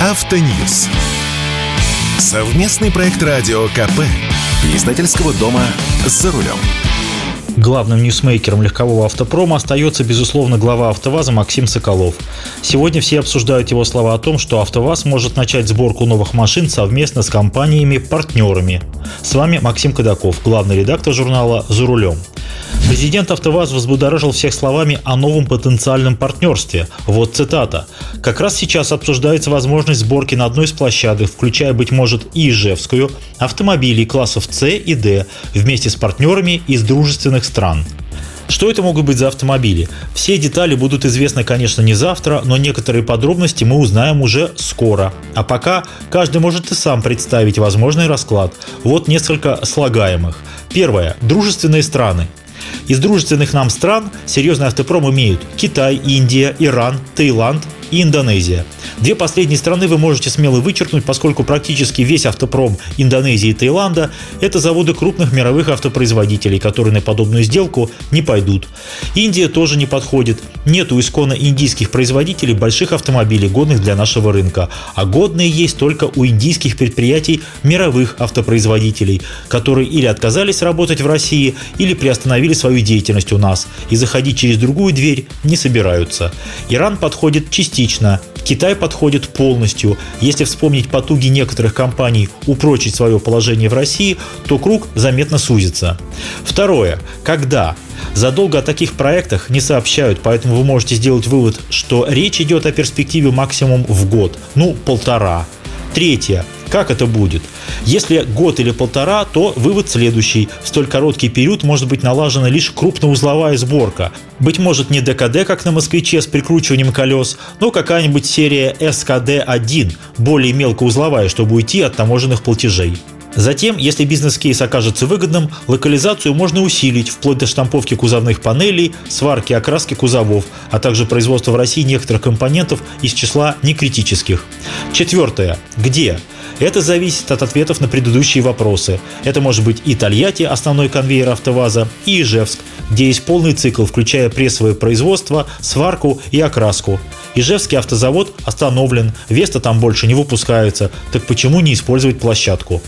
Автоньюз. Совместный проект радио КП. Издательского дома «За рулем». Главным ньюсмейкером легкового автопрома остается, безусловно, глава «АвтоВАЗа» Максим Соколов. Сегодня все обсуждают его слова о том, что «АвтоВАЗ» может начать сборку новых машин совместно с компаниями-партнерами. С вами Максим Кадаков, главный редактор журнала «За рулем». Президент АвтоВАЗ взбудоражил всех словами о новом потенциальном партнерстве. Вот цитата. «Как раз сейчас обсуждается возможность сборки на одной из площадок, включая, быть может, и Ижевскую, автомобилей классов С и Д вместе с партнерами из дружественных стран». Что это могут быть за автомобили? Все детали будут известны, конечно, не завтра, но некоторые подробности мы узнаем уже скоро. А пока каждый может и сам представить возможный расклад. Вот несколько слагаемых. Первое. Дружественные страны. Из дружественных нам стран серьезный автопром имеют Китай, Индия, Иран, Таиланд и Индонезия – Две последние страны вы можете смело вычеркнуть, поскольку практически весь автопром Индонезии и Таиланда – это заводы крупных мировых автопроизводителей, которые на подобную сделку не пойдут. Индия тоже не подходит. Нет у исконно индийских производителей больших автомобилей, годных для нашего рынка, а годные есть только у индийских предприятий мировых автопроизводителей, которые или отказались работать в России, или приостановили свою деятельность у нас и заходить через другую дверь не собираются. Иран подходит частично, Китай подходит полностью. Если вспомнить потуги некоторых компаний упрочить свое положение в России, то круг заметно сузится. Второе. Когда? Задолго о таких проектах не сообщают, поэтому вы можете сделать вывод, что речь идет о перспективе максимум в год, ну полтора. Третье. Как это будет? Если год или полтора, то вывод следующий. В столь короткий период может быть налажена лишь крупноузловая сборка. Быть может не ДКД, как на «Москвиче» с прикручиванием колес, но какая-нибудь серия СКД-1, более мелкоузловая, чтобы уйти от таможенных платежей. Затем, если бизнес-кейс окажется выгодным, локализацию можно усилить вплоть до штамповки кузовных панелей, сварки окраски кузовов, а также производства в России некоторых компонентов из числа некритических. Четвертое. Где? Это зависит от ответов на предыдущие вопросы. Это может быть и Тольятти, основной конвейер АвтоВАЗа, и Ижевск, где есть полный цикл, включая прессовое производство, сварку и окраску. Ижевский автозавод остановлен, Веста там больше не выпускается, так почему не использовать площадку?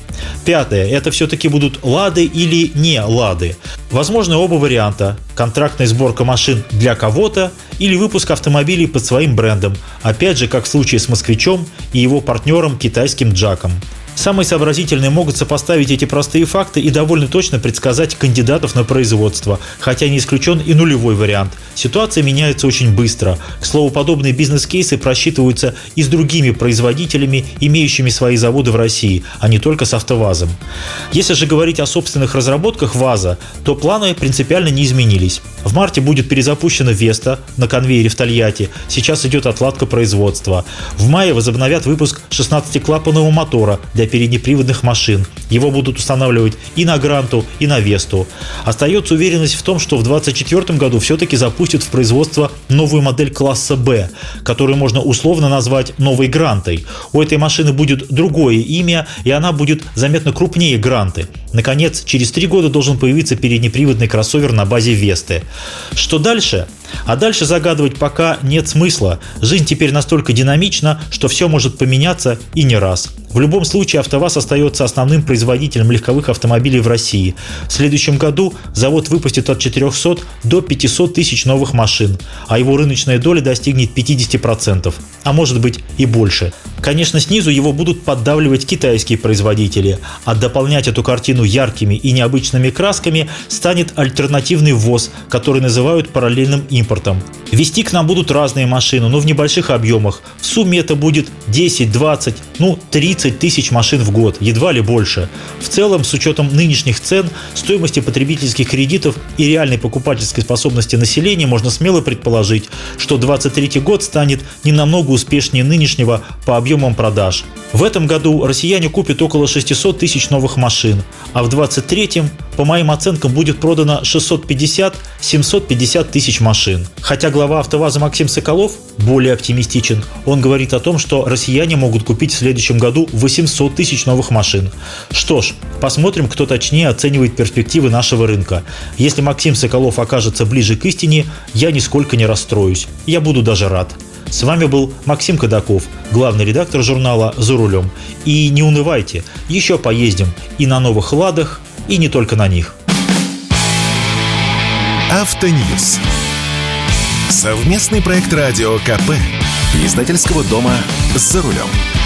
Пятое. Это все-таки будут лады или не лады. Возможны оба варианта. Контрактная сборка машин для кого-то или выпуск автомобилей под своим брендом. Опять же, как в случае с «Москвичом» и его партнером китайским «Джаком». Самые сообразительные могут сопоставить эти простые факты и довольно точно предсказать кандидатов на производство, хотя не исключен и нулевой вариант. Ситуация меняется очень быстро. К слову, подобные бизнес-кейсы просчитываются и с другими производителями, имеющими свои заводы в России, а не только с АвтоВАЗом. Если же говорить о собственных разработках ВАЗа, то планы принципиально не изменились. В марте будет перезапущена Веста на конвейере в Тольятти, сейчас идет отладка производства. В мае возобновят выпуск 16-клапанного мотора для переднеприводных машин. Его будут устанавливать и на Гранту, и на Весту. Остается уверенность в том, что в 2024 году все-таки запустят в производство новую модель класса «Б», которую можно условно назвать новой Грантой. У этой машины будет другое имя, и она будет заметно крупнее Гранты. Наконец, через три года должен появиться переднеприводный кроссовер на базе Весты. Что дальше? А дальше загадывать пока нет смысла. Жизнь теперь настолько динамична, что все может поменяться и не раз. В любом случае АвтоВАЗ остается основным производителем легковых автомобилей в России. В следующем году завод выпустит от 400 до 500 тысяч новых машин, а его рыночная доля достигнет 50%, а может быть и больше. Конечно, снизу его будут поддавливать китайские производители, а дополнять эту картину яркими и необычными красками станет альтернативный ввоз, который называют параллельным импортом. Вести к нам будут разные машины, но в небольших объемах. В сумме это будет 10, 20, ну 30 тысяч машин в год, едва ли больше. В целом, с учетом нынешних цен, стоимости потребительских кредитов и реальной покупательской способности населения, можно смело предположить, что 2023 год станет не намного успешнее нынешнего по объемам продаж. В этом году россияне купят около 600 тысяч новых машин, а в 2023 по моим оценкам будет продано 650-750 тысяч машин. Хотя глава АвтоВАЗа Максим Соколов более оптимистичен. Он говорит о том, что россияне могут купить в следующем году 800 тысяч новых машин. Что ж, посмотрим, кто точнее оценивает перспективы нашего рынка. Если Максим Соколов окажется ближе к истине, я нисколько не расстроюсь. Я буду даже рад. С вами был Максим Кадаков, главный редактор журнала «За рулем». И не унывайте, еще поездим и на новых «Ладах», и не только на них. Автоньюз. Совместный проект радио КП. Издательского дома «За рулем».